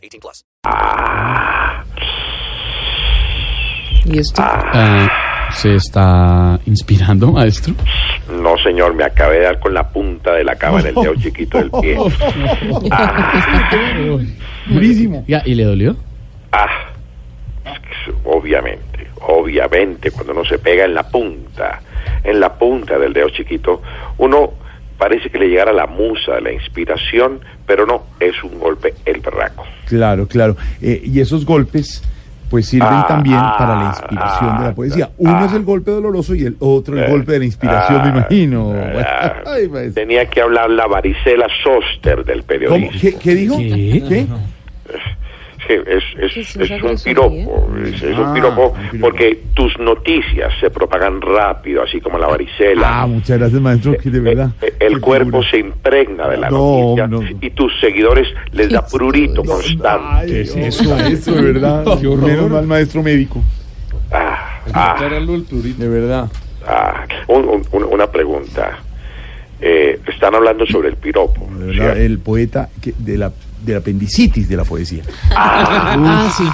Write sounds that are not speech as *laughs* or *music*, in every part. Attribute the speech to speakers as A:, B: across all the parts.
A: 18 plus.
B: ¿Y esto?
C: Ah, ¿Se está inspirando, maestro?
D: No, señor, me acabé de dar con la punta de la cama en el dedo *laughs* chiquito del pie.
C: Durísimo. Ya, ¿Y le dolió?
D: Ah, obviamente, obviamente, cuando uno se pega en la punta, en la punta del dedo chiquito, uno parece que le llegara la musa, la inspiración, pero no, es un golpe el berraco.
E: Claro, claro. Eh, y esos golpes pues sirven
D: Ah,
E: también
D: ah,
E: para la inspiración de
D: ah,
E: la poesía. Uno
D: ah.
E: es el golpe doloroso y el otro el
D: Eh,
E: golpe de la inspiración, me
D: ah,
E: imagino.
D: ah, *laughs*
E: Ay.
D: Tenía que hablar la varicela Soster del
E: ¿Cómo?
D: periodismo.
E: ¿Qué, qué dijo?
C: ¿Qué?
D: Sí, es, es,
B: ¿Qué es
D: es un
B: grosería?
D: piropo, es, es un
E: Ah,
D: piropo
E: un piropo.
D: porque tus noticias se propagan rápido, así como la varicela.
E: Ah, muchas gracias, maestro, que de verdad.
D: Eh, eh, el
E: Qué
D: cuerpo
E: figura.
D: se impregna de la
E: No,
D: noticia
E: no.
D: y tus seguidores les da prurito constante.
E: Ay, eso, eso, de verdad. *laughs* Menos mal, maestro médico.
D: Ah, ah,
E: De verdad.
D: ah. Un- un- un- una pregunta. Eh, están hablando sobre el piropo.
E: De verdad,
D: ¿cierto?
E: el poeta que- de la, de la apendicitis de la poesía.
B: Ah, sí.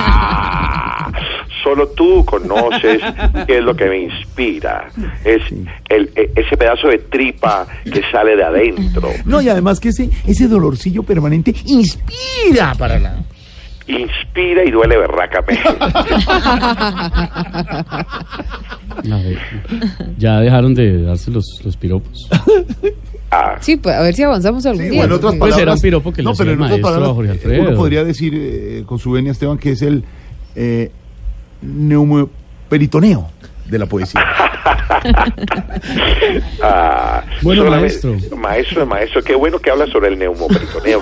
D: Solo tú conoces qué es lo que me inspira. Es el, e- ese pedazo de tripa que sale de adentro.
E: No, y además que ese, ese dolorcillo permanente inspira para la...
D: Inspira y duele berracamente. *laughs*
C: ¿Ya dejaron de darse los, los piropos? *laughs*
D: Ah,
B: Sí, pues a ver si avanzamos algún
E: Sí,
B: día.
E: o en otras
C: Pues
E: palabras,
C: era un piropo que le
E: no, pero en otras palabras, eh, uno podría decir eh, con su venia Esteban que es el eh, neumoperitoneo de la poesía.
D: Ah,
C: Bueno, maestro.
D: Maestro, maestro, qué bueno que habla sobre el neumoperitoneo.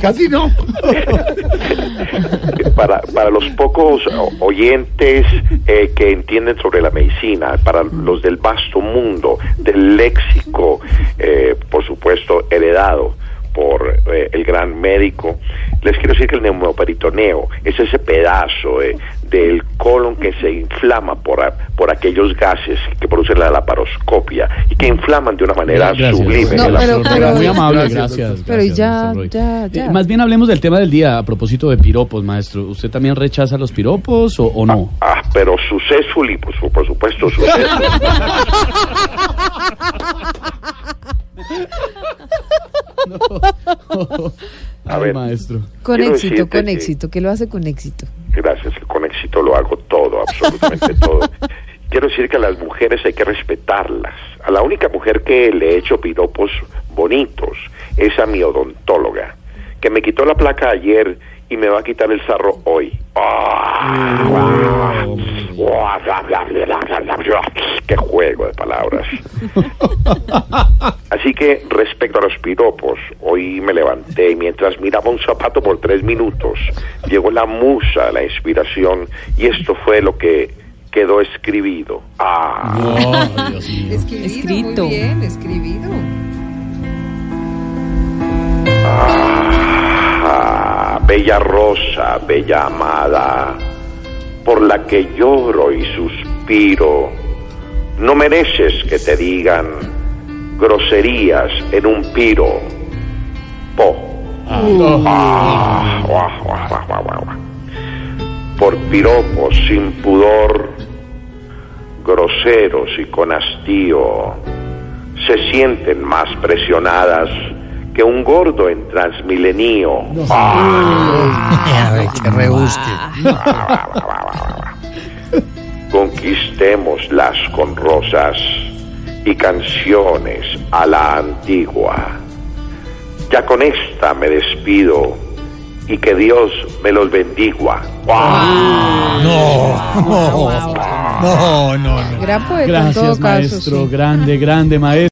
E: Casi no.
D: para, para los pocos oyentes eh, que entienden sobre la medicina, para los del vasto mundo, del léxico, eh, por supuesto, heredado por eh, el gran médico, les quiero decir que el neumoperitoneo es ese pedazo eh, del colon que se inflama por, a- por aquellos gases que producen la laparoscopia y que inflaman de una manera
C: Gracias.
D: sublime.
B: No, pero- pero-
C: Muy amable,
E: Gracias.
B: Pero ya, ya, ya.
C: Eh, Más bien hablemos del tema del día a propósito de piropos, maestro. ¿Usted también rechaza los piropos o, o no?
D: Ah, pero successfully, pues, por supuesto, successfully. *laughs* *laughs* A
C: Ay,
D: ver.
C: maestro.
B: Con éxito, con
D: que-
B: éxito, que lo hace con éxito.
D: Gracias, con éxito lo hago todo, absolutamente todo. Quiero decir que a las mujeres hay que respetarlas. A la única mujer que le he hecho piropos bonitos es a mi odontóloga, que me quitó la placa ayer y me va a quitar el sarro hoy. Ah, ¡Qué juego de palabras! Así que respecto a los piropos, hoy me levanté y mientras miraba un zapato por tres minutos, llegó la musa, la inspiración, y esto fue lo que quedó escribido. Ah,
B: Escrito.
F: Escrito. Muy bien, escribido.
D: ah, bella rosa, bella amada, por la que lloro y suspiro, no mereces que te digan groserías en un piro. Po. Ah, guau. Por piropos sin pudor, groseros y con hastío, se sienten más presionadas que un gordo en transmilenio. Ah, Conquistémoslas con rosas y canciones a la antigua. Ya con esta me despido y que Dios me los bendigua.
B: Gran poeta en
C: Gracias,
B: todo caso.
C: maestro.
B: sí.
C: Grande, grande, maestro.